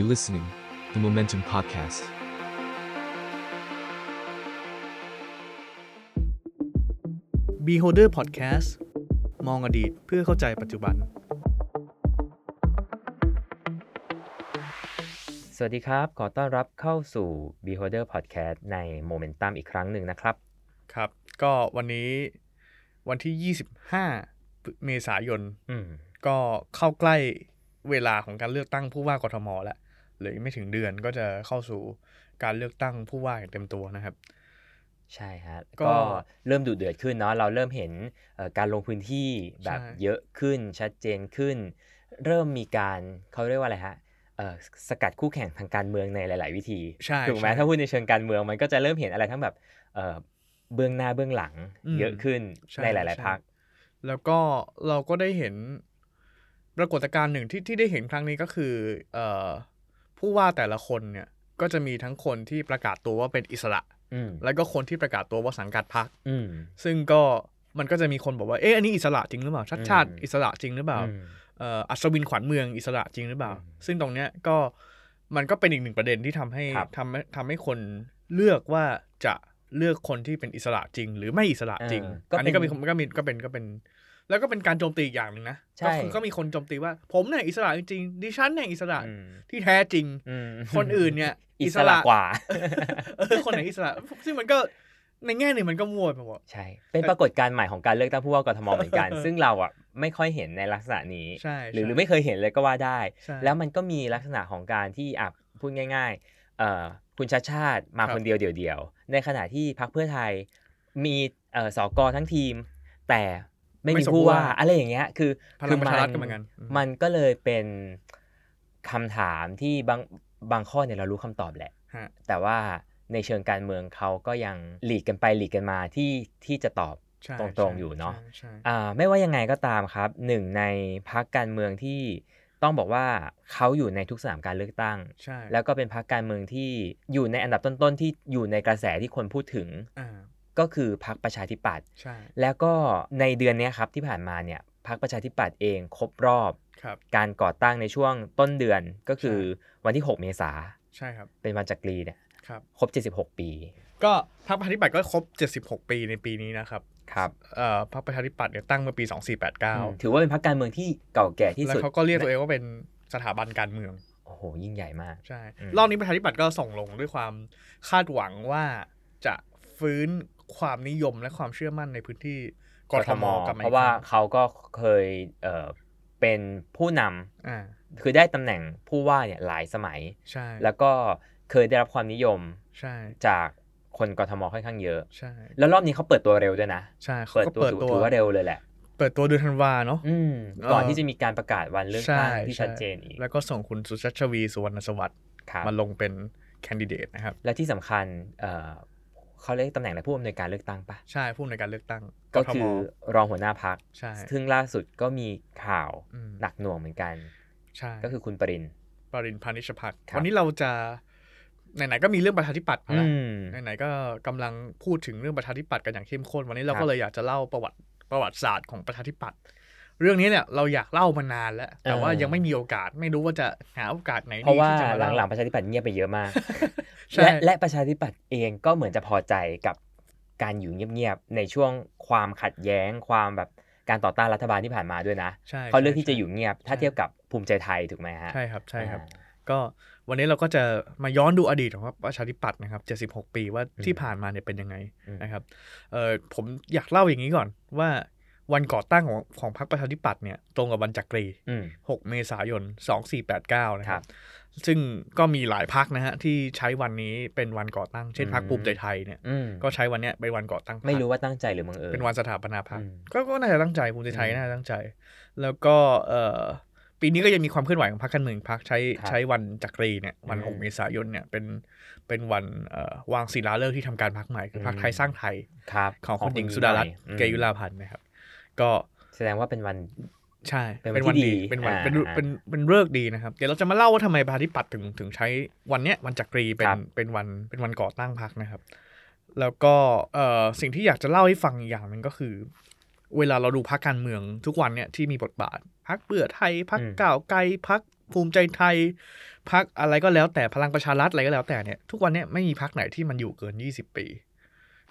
You listening, the Momentum Podcast. Beholder Podcast มองอดีตเพื่อเข้าใจปัจจุบัน สวัสดีครับ ขอต้อนรับเข้าสู่ Beholder Podcast ใน Momentum อีกครั้งหนึ่งนะครับ ครับ ก็วันนี้วันที่ 25 เมษายน อืม ก็เข้าใกล้เวลาของการเลือกตั้งผู้ว่ากทมแล้วเหลืออีกไม่ถึงเดือนก็จะเข้าสู่การเลือกตั้งผู้ว่าอย่างเต็มตัวนะครับ ใช่ฮะก็ก็เริ่มดุเดือดขึ้นเนาะเราเริ่มเห็นเอ่อการลงพื้นที่แบบใช่เยอะขึ้นชัดเจนขึ้น เริ่มมีการเขาเรียกว่าอะไรฮะเอ่อสกัดคู่แข่งทางการเมืองในหลาย ๆ วิธีใช่ถูกไหมใช่ถ้าพูดในเชิงการเมืองมันก็จะเริ่มเห็นอะไรทั้งแบบเอ่อเบื้องหน้าเบื้องหลังอืมเยอะขึ้นใช่ในหลายใช่ๆพักแล้วก็เราก็ได้เห็นปรากฏการณ์หนึ่งที่ที่ได้เห็นครั้งนี้ก็คือเอ่อ ผู้ว่าแต่ละคนเนี่ยก็จะมีทั้งคนที่ประกาศตัวว่าเป็นอิสระอืมแล้วก็คนที่ประกาศตัวว่าสังกัดพรรคอืมซึ่งก็มันก็จะมีคนบอกว่าเอ๊ะอันนี้อิสระจริงหรือเปล่าชัดชาติอืมอิสระจริงหรือเปล่าอืมเอ่ออัศวินขวัญเมืองอิสระจริงหรือเปล่าอืมซึ่งตรงเนี้ยก็มันก็เป็นอีกหนึ่งประเด็นที่ทำให้ครับทำให้ทำให้คนเลือกว่าจะเลือกคนที่เป็นอิสระจริง หรือไม่อิสระจริงเออก็อันนี้ก็มีเป็นก็มีก็เป็นก็เป็น แล้วก็เป็นการโจมตีอีกอย่างหนึ่งนะใช่ก็คือก็มีคนโจมตีว่า ผมเนี่ยอิสระจริงๆดิฉันเนี่ยอิสระอืมที่แท้จริงอืมคนอื่นเนี่ย อิสระกว่าเออคนไหนอิสระ ซึ่งมันก็ในแง่หนึ่งมันก็มั่วไปหมดใช่ เป็นปรากฏการณ์ใหม่ของการเลือกตั้งผู้ว่ากทมเหมือนกัน ซึ่งเราอะไม่ค่อยเห็นในลักษณะนี้ใช่หรือใช่หรือไม่เคยเห็นเลยก็ว่าได้ใช่แล้วมันก็มีลักษณะของการที่อะพูดง่าย ๆ เอ่อคุณชาติชาติมาครับคนเดียวเดี่ยวๆในขณะที่พรรคเพื่อไทยมีเอ่อสกทั้งทีม แต่ ไม่ไม่มีส่งผู้ผู้ว่าว่าอะไรอย่างเงี้ย คือพลังประชารัฐก็เหมือนกันอืมมันก็เลยเป็นคำถามที่บางบางข้อเนี่ยเรารู้คำตอบแหละฮะแต่ว่าในเชิงการเมืองเขาก็ยังหลีกกันไปหลีกกันมาที่ที่จะตอบใช่ตรงใช่ๆอยู่เนาะใช่ใช่อ่าไม่ว่ายังไงก็ตามครับหนึ่งในพักการเมืองที่ต้องบอกว่าเขาอยู่ในทุกสนามการเลือกตั้งใช่แล้วก็เป็นพักการเมืองที่อยู่ในอันดับต้นๆที่อยู่ในกระแสที่คนพูดถึงอ่า ก็คือพักประชาธิปัตย์ใช่แล้วก็ในเดือนเนี้ยครับที่ผ่านมาเนี่ยพักประชาธิปัตย์เองครบรอบครับการก่อตั้งในช่วงต้นเดือนก็คือวันที่ 6 เมษาใช่ครับเป็นวันจักรีเนี่ยครับครบ 76 ปี ก็พรรคประชาธิปัตย์ก็ครบ 76 ปีในปีนี้นะครับครับเอ่อพรรคประชาธิปัตย์เนี่ยตั้งเมื่อปี 2489 ถือว่าเป็นพักการเมืองที่เก่าแก่ที่แล้วสุดเขาก็เรียกตัวเองว่าเป็นสถาบันการเมืองโอ้โหยิ่งใหญ่มากใช่อืมรอบนี้ประชาธิปัตย์ก็ส่งลงด้วยความคาดหวังว่าจะฟื้น ความนิยมและความเชื่อมั่นในพื้นที่กทมกลับมาเพราะว่าอีกคเขาก็เคยเอ่อเป็นผู้นำรั้งอ่าคือได้ตำแหน่งผู้ว่าเนี่ยหลายสมัยใช่แล้วก็เคยได้รับความนิยมใช่จากคนกทมค่อนข้างเยอะใช่แล้วรอบนี้เขาเปิดตัวเร็วด้วยนะใช่เขาเปิดก็ตัวเปิดถือตัวถือว่าเร็วเลยแหละ เปิดตัวเดือนธันวาเนาะอืมก่อนเออที่จะมีการประกาศวันเลือกตั้งที่ชัดเจนอีก แล้วก็ส่งคุณสุชัชวีสุวรรณสวัสดิ์ครับมาลงเป็นแคนดิเดตนะครับ และที่สำคัญ เอ่อเขาเรียกตำแหน่งอะไรผู้อำนวยการเลือกตั้งปะใช่ผู้ในวยการเลือกตั้ง ก็ทมคือรองหัวหน้าพักใช่ซึ่งล่าสุดก็มีข่าวอืมหนักหน่วงเหมือนกันใช่ก็คือคุณปรินทร์ปรินพานิชพักครับวันนี้เราจะไหนๆก็มีเรื่องประชาธิปัตย์มาอืแล้วมไหนๆก็กำลังพูดถึงเรื่องประชาธิปัตย์กันอย่างเข้มข้น วันนี้เราครับก็เลยอยากจะเล่าประวัติประวัติศาสตร์ของประชาธิปัตย์เรื่องนี้เนี่ยเราอยากเล่ามานานแล้ว แต่ว่ายังไม่มีโอกาสไม่รู้ว่าจะหาโอกาสไหนเพราะดีว่าที่จะมาหเล่าลังๆประชาธิปัตย์เงียบไปเยอะมากใช่ และและประชาธิปัตย์เองก็เหมือนจะพอใจกับการอยู่เงียบๆในช่วงความขัดแย้งความแบบการต่อต้านรัฐบาลที่ผ่านมาด้วยนะใช่เขาเลือกที่ใช่จะอยู่เงียบถ้าใช่เทียบกับภูมิใจไทยถูกไหมฮะใช่ครับใช่ครับอ่าก็วันนี้เราก็จะมาย้อนดูอดีตของประชาธิปัตย์นะครับ 76 ปีว่าอืมที่ผ่านมาเนี่ยเป็นยังไงอืมนะครับเออผมอยากเล่าอย่างนี้ก่อนว่า วันก่อตั้งของของพรรคประชาธิปัตย์เนี่ยตรงกับวันจักรีอืม6เมษายน 2489 นะคครัรับบซึ่งก็มีหลายพักนะฮะที่ใช้วันนี้เป็นวันก่อตั้ง เช่นพรรคอืมภูมิใจไทยเนี่ยอืมก็ใช้วันเนี้ยเป็นวันก่อตั้งพคไม่รู้ว่าตั้งใจหรือบังเอิญเป็นวันสถาปนาพรรคอืมก็ก็น่าจะตั้งใจภูมิใจไทยอืมน่าจะตั้งใจ แล้วก็เอ่อปีนี้ก็ยังมีความเคลื่อนไหวของพรรคการเมืองพรรคใช้ครับใช้วันจักรีเนี่ยวันอืม6เมษายนเนี่ยเป็นเป็นวันเอ่อวางศิลาฤกษ์ที่ทำการพรรคใหม่คือพรรคอืมไทยสร้างไทยครับของคุณหญิงสุดารัตน์เกยุลาพันธ์นะครับ ก็แสดงว่าเป็นวันใช่เป็นวันที่ดีเป็นวันอ่าเป็นอ่าเป็นเป็นเลิกษ์ดีนะครับ เดี๋ยวเราจะมาเล่าว่าทำไมประชาธิปัตย์ถึงถึงใช้วันเนี้ยวันจักรีเป็นครับเป็นวันเป็นวันก่อตั้งพรรคนะครับ แล้วก็เอ่อสิ่งที่อยากจะเล่าให้ฟังอีกอย่างหนึ่งก็คือ เวลาเราดูพรรคการเมืองทุกวันเนี่ยที่มีบทบาทพรรคเพื่อไทยพรรคอืมก้าวไกลพรรคภูมิใจไทยพักอะไรก็แล้วแต่พลังประชารัฐอะไรก็แล้วแต่เนี่ยทุกวันเนี้ยไม่มีพักไหนที่มันอยู่เกินยี่สิบปี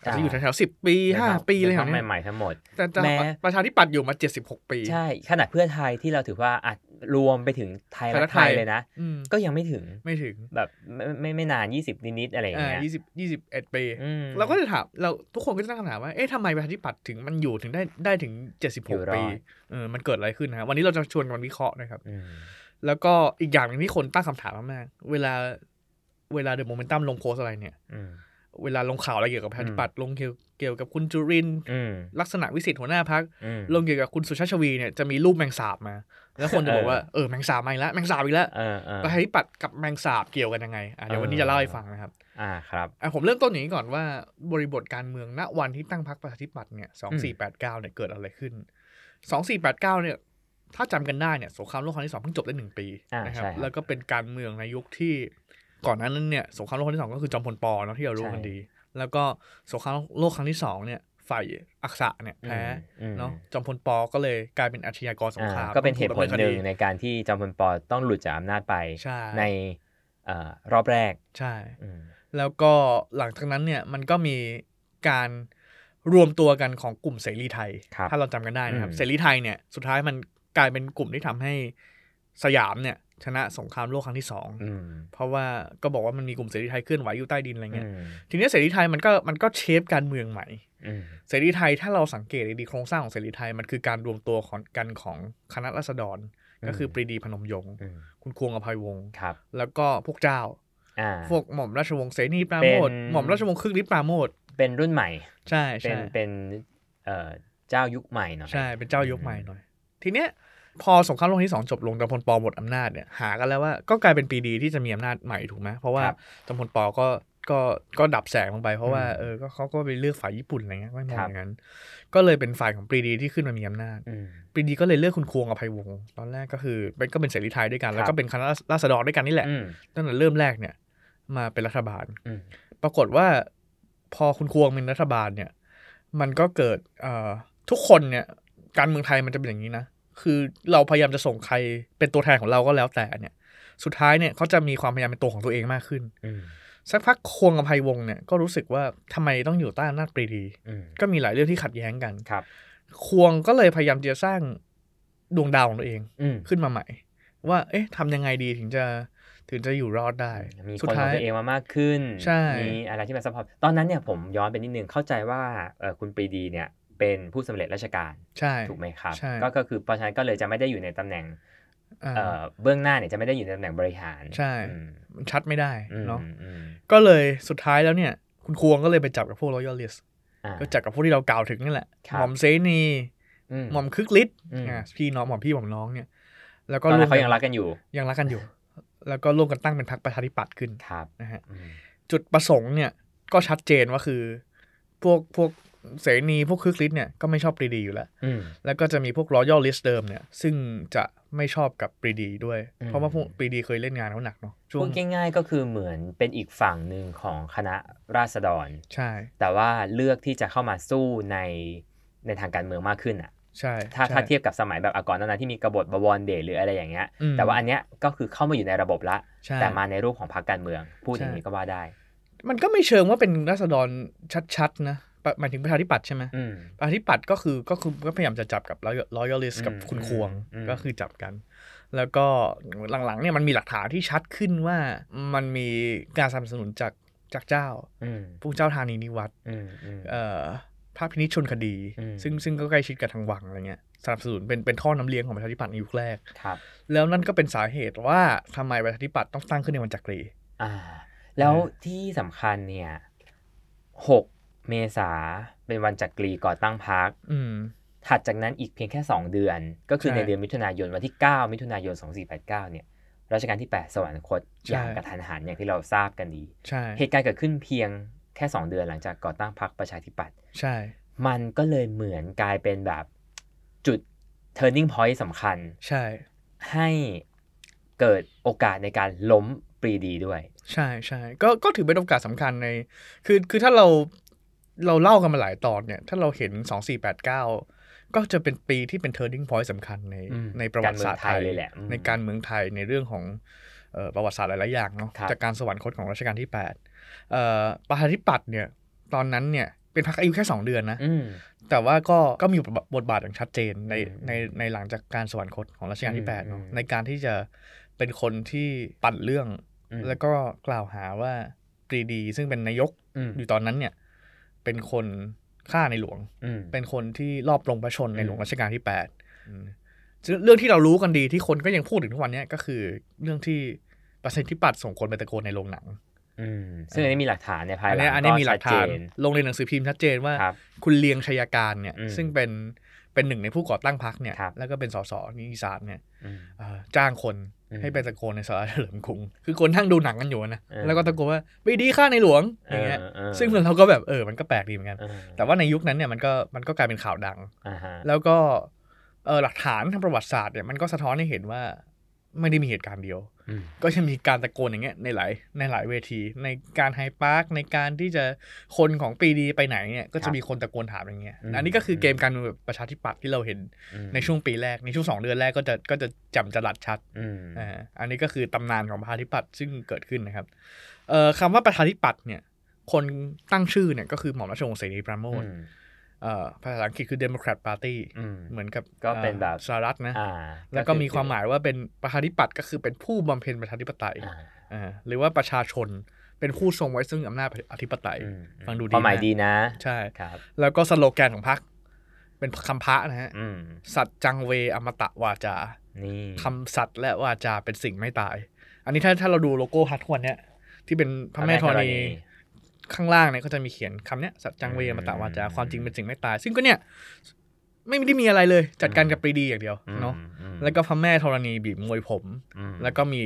อาจจะอยู่แถวๆสิบปีห้าปีอะไรเป็แบนบพรรคเนี้ยใหม่ๆทั้งหมดแต่แต่แม้ประชาธิปัตย์อยู่มาเจ็ดสิบหกปี ใช่ ขนาดเพื่อไทยที่เราถือว่าอาจรวมไปถึงไทยไทยรัรักกไทไทยยเลยนะอืมก็ยังไม่ถึงไม่ถึงแบบไม่ไม่ไม่นาน20นิดๆอะไรอย่างอ่าเงี้ยยี่สิบยี่สิบเอ็ดปีอืมเราก็จะถามเราทุกคนก็จะตั้งคำถามว่าเอ๊ะทำไมประชาธิปัตย์ถึงมันอยู่ถึงได้ได้ถึงเจ็ดสิบอหยู่กรอดปีเออมันเกิดอะไรขึ้นนะฮะวันนี้เราจะชวนกันวิเคราะห์นะครับอืมแล้วก็อีกอย่างหนึ่งที่คนตั้งคำถามมากๆเวลาเวลาเดอะโมเมนตัมลงโพสอะไรเนี่ยอืม เวลาลงข่าวอะไรเกี่ยวกับประชาธิปัตย์ลงเกี่ยวเกี่ยวกับคุณจุรินทร์อืมลักษณะวิสิทธิ์หัวหน้าพักอืมลงเกี่ยวกับคุณสุชาติชวีเนี่ยจะมีรูปแมงสาบมา แล้วคนจะบอกว่าเออแมงสาบมาอีกแล้วแมงสาบอีกแล้วเออเออประชาธิปัตย์กับแมงสาบเกี่ยวกันยังไงอะเดี๋ยววันนี้จะเล่าให้ฟังนะครับ อ่าครับอะผมเริ่มต้นอย่างนี้ก่อนว่าบริบทการเมืองณวันที่ตั้งพรรคประชาธิปัตย์เนี่ยสองสี่แปดเก้าเนี่ยเกิดอะไรขึ้นสองสี่แปดเก้าเนี่ยถ้าจำกันได้เนี่ยสงครามโลกครั้งที่สองเพิ่งจบได้หนึ่งปีอ่านะครับใช่ครับแล้วก็เป็นการเมืองในยุคที่ ก่อนหนานั้นเนี่ยสงครามโลกครั้งที่สองก็คือจอมพลปอเนาะที่เรารู้กันใช่ดี แล้วก็สงครามโลกครั้งที่สองเนี่ยฝ่ายอักษะเนี่ยแพ้อืมเนาะจอมพลปอก็เลยกลายเป็นอาชญากรสงอ่าครามก็เป็นเหตุผลต้องหถูนึ่กงดำเคในดีการที่จอมพลปอต้องหลุดจากอำนาจไปใช่ในเอ่อรอบแรกใช่อืมแล้วก็หลังจากนั้นเนี่ยมันก็มีการรวมตัวกันของกลุ่มเสรีไทยครับถ้าเราจำกันได้นะครับอืมเสรีไทยเนี่ยสุดท้ายมันกลายเป็นกลุ่มที่ทำให้สยามเนี่ย ชนะสงครามโลกครั้งที่สองอืมเพราะว่าก็บอกว่ามันมีกลุ่มเสรีไทยเคลื่อนไหวอยู่ใต้ดินอะไรอืเงี้ยมทีนี้เสรีไทยมันก็มันก็ shape การเมืองใหม่อืมเสรีไทยถ้าเราสังเกตดีๆโครงสร้างของเสรีไทยมันคือการรวมตัวของกันของคณะรัษฎร ก็คือปรีดีพนมยงค์อืมคุณควงอภัยวงศ์ครับแล้วก็พวกเจ้าอ่าพวกหม่อมราชวงศ์เสนีปราโมทเป็นหม่อมราชวงศ์คึกฤทธิ์ปราโมทเป็นรุ่นใหม่ ใช่เป็ใช่นเป็นเอ่อเจ้ายุคใหม่หน่อยใช่เป็นเจ้ายกใหม่หน่อย ทีเนี้ย พอสงครามโลกครั้งที่สองจบลงจอมพลปหมดอำนาจเนี่ยหากันแล้วว่าก็กลายเป็นปีดีที่จะมีอำนาจใหม่ถูกไหมเพราะว่าครับจอมพลปก็ก็ก็ดับแสงลงไปเพราะว่าอืมเออก็เขาก็ไปเลือกฝ่ายญี่ปุ่นอะไรเงี้ยไม่มองครับอย่างนั้น ก็เลยเป็นฝ่ายของปรีดีที่ขึ้นมามีอำนาจอืมปรีดีก็เลยเลือกคุณควงอภัยวงศ์ตอนแรกก็คือเป็นก็เป็นเสรีไทยด้วยกัน แล้วครัก็บเป็นคณะราษฎรด้วยกันนี่แหละอืมตั้งแต่เริ่มแรกเนี่ย มาเป็นรัฐบาลอืมปรากฏว่า พอคุณควงเป็นรัฐบาลเนี่ย มันก็เกิดเอ่อทุกคนเนี่ย การเมืองไทยมันจะเป็นอย่างนี้นะ คือเราพยายามจะส่งใครเป็นตัวแทนของเราก็แล้วแต่เนี่ย สุดท้ายเนี่ยเขาจะมีความพยายามเป็นตัวของตัวเองมากขึ้นอืมสักพักควงอภัยวงศ์เนี่ยก็รู้สึกว่าทำไมต้องอยู่ใต้อำนาจปรีดีอืมก็มีหลายเรื่องที่ขัดแย้งกันครับ ควงก็เลยพยายามจะสร้างดวงดาวของตัวเองอืมขึ้นมาใหม่ ว่า เอ๊ะทำยังไงดีถึงจะถึงจะอยู่รอดได้ มีสุคดนขอท้างยตัวเองมามากขึ้นใช่มีอะไรที่มัน support ตอนนั้นเนี่ยผมย้อนไปนิดนึง เข้าใจว่าเอ่อคุณปรีดีเนี่ย เป็นผู้สำเร็จราชการใช่ถูกไหมครับใช่ก็ก็คือเพราะฉะนั้นก็เลยจะไม่ได้อยู่ในตำแหน่งอ่าเอ่อเบื้องหน้าเนี่ยจะไม่ได้อยู่ในตำแหน่งบริหาร ใช่อืมมันชัดไม่ได้อืมเนาะอืมก็เลยสุดท้ายแล้วเนี่ย คุณควงก็เลยไปจับกับพวก royalist อ่าก็จับกับพวกที่เรากล่าวถึงนี่แหละครับหม่อมเสนีอืมหม่อมคึกฤทธิ์อืมอ่าพี่น้องหม่อมพี่หม่อมน้องเนี่ย แล้วก็ตอนร่นั้วนมเขายังรักกันอยู่ ยังรักกันอยู่ แล้วก็ร่วมกันตั้งเป็นพรรคประชาธิปัตย์ขึ้นครับนะฮะอืมจุดประสงค์เนี่ยก็ชัดเจนว่าคือ พวกพวก เสนีพวกคึกฤทธิ์เนี่ยก็ไม่ชอบปรีดีอยู่แล้วอืมแล้วก็จะมีพวก royalist เดิมเนี่ย ซึ่งจะไม่ชอบกับปรีดีด้วยอืมเพราะว่าพวกปรีดีเคยเล่นงานเขาหนักเนาะช่วพูงดง่ายๆก็คือเหมือนเป็นอีกฝั่งหนึ่งของคณะราษฎร ใช่ แต่ว่าเลือกที่จะเข้ามาสู้ในในทางการเมืองมากขึ้นอะใช่ถ้าใช่ถ้าเทียบกับสมัยแบบอะก่อนหนานั้นที่มีกบฏบวรเดชหรืออะไรอย่างเงี้ยอืมแต่ว่าอันเนี้ยก็คือเข้ามาอยู่ในระบบละใช่แต่มาในรูปของพรรคการเมือง พูดอย่างใช่นี้ก็ว่าได้ มันก็ไม่เชิงว่าเป็นรัษฎรชัดๆนะปะ หมายถึงประชาธิปัตย์ใช่ไหมอืมประชาธิปัตย์ก็คือก็คือก็พยายามจะจับกับ loyalist กับอืมคุณควงอืมก็คือจับกัน แล้วก็หลังๆเนี่ยมันมีหลักฐานที่ชัดขึ้นว่ามันมีการสนับสนุนจากจากเจ้าอืมพวกเจ้าธานีนิวัตรอืมอืมเอ่อภาพพินิจชนคดีอืมซึ่งซึ่งก็ใกล้ชิดกับทางวังอะไรเงี้ยสนับสนุนเป็นเป็นท่อน้ำเลี้ยงของประชาธิปัตย์ในยุคแรกครับแล้วนั่นก็เป็นสาเหตุว่าทำไมประชาธิปัตย์ต้องตั้งขึ้นในวันจักรีอ่า แล้วเออที่สำคัญเนี่ยหก เมษาเป็นวันจักรีก่อตั้งพรรคอืมถัดจากนั้นอีกเพียงแค่ 2 เดือน ก็คือใช่ในเดือนมิถุนายนวันที่ 9 มิถุนายน 2489 เนี่ยรัชกาลที่ 8 สวรรคตใช่อย่างกระทันหันอย่างที่เราทราบกันดีใช่เหตุการณ์เกิดขึ้นเพียงแค่ 2 เดือนหลังจากก่อตั้งพรรคประชาธิปัตย์ใช่ มันก็เลยเหมือนกลายเป็นแบบจุด turning point สำคัญ ใช่ ให้เกิดโอกาสในการล้มปรีดีด้วย ใช่ใช่ก็ก็ถือเป็นโอกาสสำคัญใน คือคือถ้าเรา เราเล่ากันมาหลายตอนเนี่ย ถ้าเราเห็นสองสี่แปดเก้าก็จะเป็นปีที่เป็น turning point สำคัญในอืมในประวัติศาสตร์ไทการยเมืองไทยเลยแหละอืมในการเมืองไทยในเรื่องของเอ่อประวัติศาสตร์หลาย ๆ อย่างเนาะครับจากการสวรรคตของรัชกาลที่8เอ่อประชาธิปัตย์เนี่ยตอนนั้นเนี่ยเป็นพรรคอายุแค่ 2 เดือนนะอืมแต่ว่าก็ก็มีบทบาทอย่างชัดเจนในอืมในในหลังจากการสวรรคตของรัชกาลที่อืม8เนาะอืมในการที่จะเป็นคนที่ปั่นเรื่องอืมแล้วก็กล่าวหาว่าปรีดี ซึ่งเป็นนายกอืมอยู่ตอนนั้นเนี่ย เป็นคนฆ่าในหลวงอืมเป็นคนที่รอบปรงประชนในอืมหลวงรัชกาลที่แปดอืมซึ่งเรื่องที่เรารู้กันดีที่คนก็ยังพูดถึงทุกวันเนี้ยก็คือเรื่องที่ประชาธิปัตย์ส่งคนไปตะโกนในโรงหนังอืม ซึ่งอันนี้มีหลักฐานในภายอันหลัเนี้งยอันเนี้ยมีหลักชัดฐานเจนลงในหนังสือพิมพ์ชัดเจนว่าครับคุณเลียงชัยการเนี่ยอืมซึ่งเป็นเป็นหนึ่งในผู้ก่อตั้งพรรคเนี่ยครับแล้วก็เป็นสสนิติศาสตร์เนี่ยอืมเอ่อจ้างคนอืมให้ไปตะโกนในศาลาเฉลิมกรุง คือคนนั่งดูหนังกันอยู่นะเออแล้วก็ตะโกนว่าปรีดีฆ่าในหลวงอย่างเงี้ยเออเออซึ่งเราก็แบบเออ มันก็แปลกดีเหมือนกันเออแต่ว่าในยุคนั้นเนี่ยมันก็มันก็กลายเป็นข่าวดังอ่าฮะแล้วก็เออหลักฐานทางประวัติศาสตร์เนี่ยมันก็สะท้อนให้เห็นว่า ไม่ได้มีเหตุการณ์เดียวอืมก็จะมีการตะโกนอย่างเงี้ยในหลายในหลายเวที ในการไฮด์ปาร์คในการที่จะคนของปีดีไปไหนเนี่ยก็ครัจะบมีคนตะโกนถามอย่างเงี้ยอืมอันนี้ก็คือเกมการเมืองแบบประชาธิปัตย์ที่เราเห็นอืมในช่วงปีแรกในช่วงสองเดือนแรกก็จะก็จะจำจะหลัดชัดอืมอ่าอันนี้ก็คือตำนานของประชาธิปัตย์ซึ่งเกิดขึ้นนะครับเอ่อคำว่าประชาธิปัตย์เนี่ย คนตั้งชื่อเนี่ยก็คือหม่อมราชวงศ์เสรีปราโมทอืมเอ่อ ภาษาอังกฤษคือ Democrat Party อืมเหมือนกับก็เป็นแบบสหรัฐนะอ่าแล้วก็มีความหมายว่าเป็นประชาธิปัตย์ก็คือเป็นผู้บำเพ็ญประชาธิปไตยอ่าอ่าหรือว่าประชาชนเป็นผู้ทรงไว้ซึ่งอำนาจอธิปไตยอืมฟังดูดีความหมายนะดีนะ ใช่ครับแล้วก็สโลแกนของพรรคเป็นคำพระนะฮะอืมสัจจังเวอมตะวาจานี่ทำสัตว์และวาจาเป็นสิ่งไม่ตาย อันนี้ถ้าถ้าเราดูโลโก้พรรคทุกวันเนี้ยที่เป็นพระแม่ธรณี ข้างล่างเนี่ยก็จะมีเขียนคำเนี้ยสัจจังเวอมตะวาจาความจริงเป็นสิ่งไม่ตาย ซึ่งก็เนี่ยไม่ได้มีอะไรเลย จัดการกับปรีดีอย่างเดียวอืมเนาะอืมแล้วก็พระแม่ธรณีบีบมวยผมอืมแล้วก็มี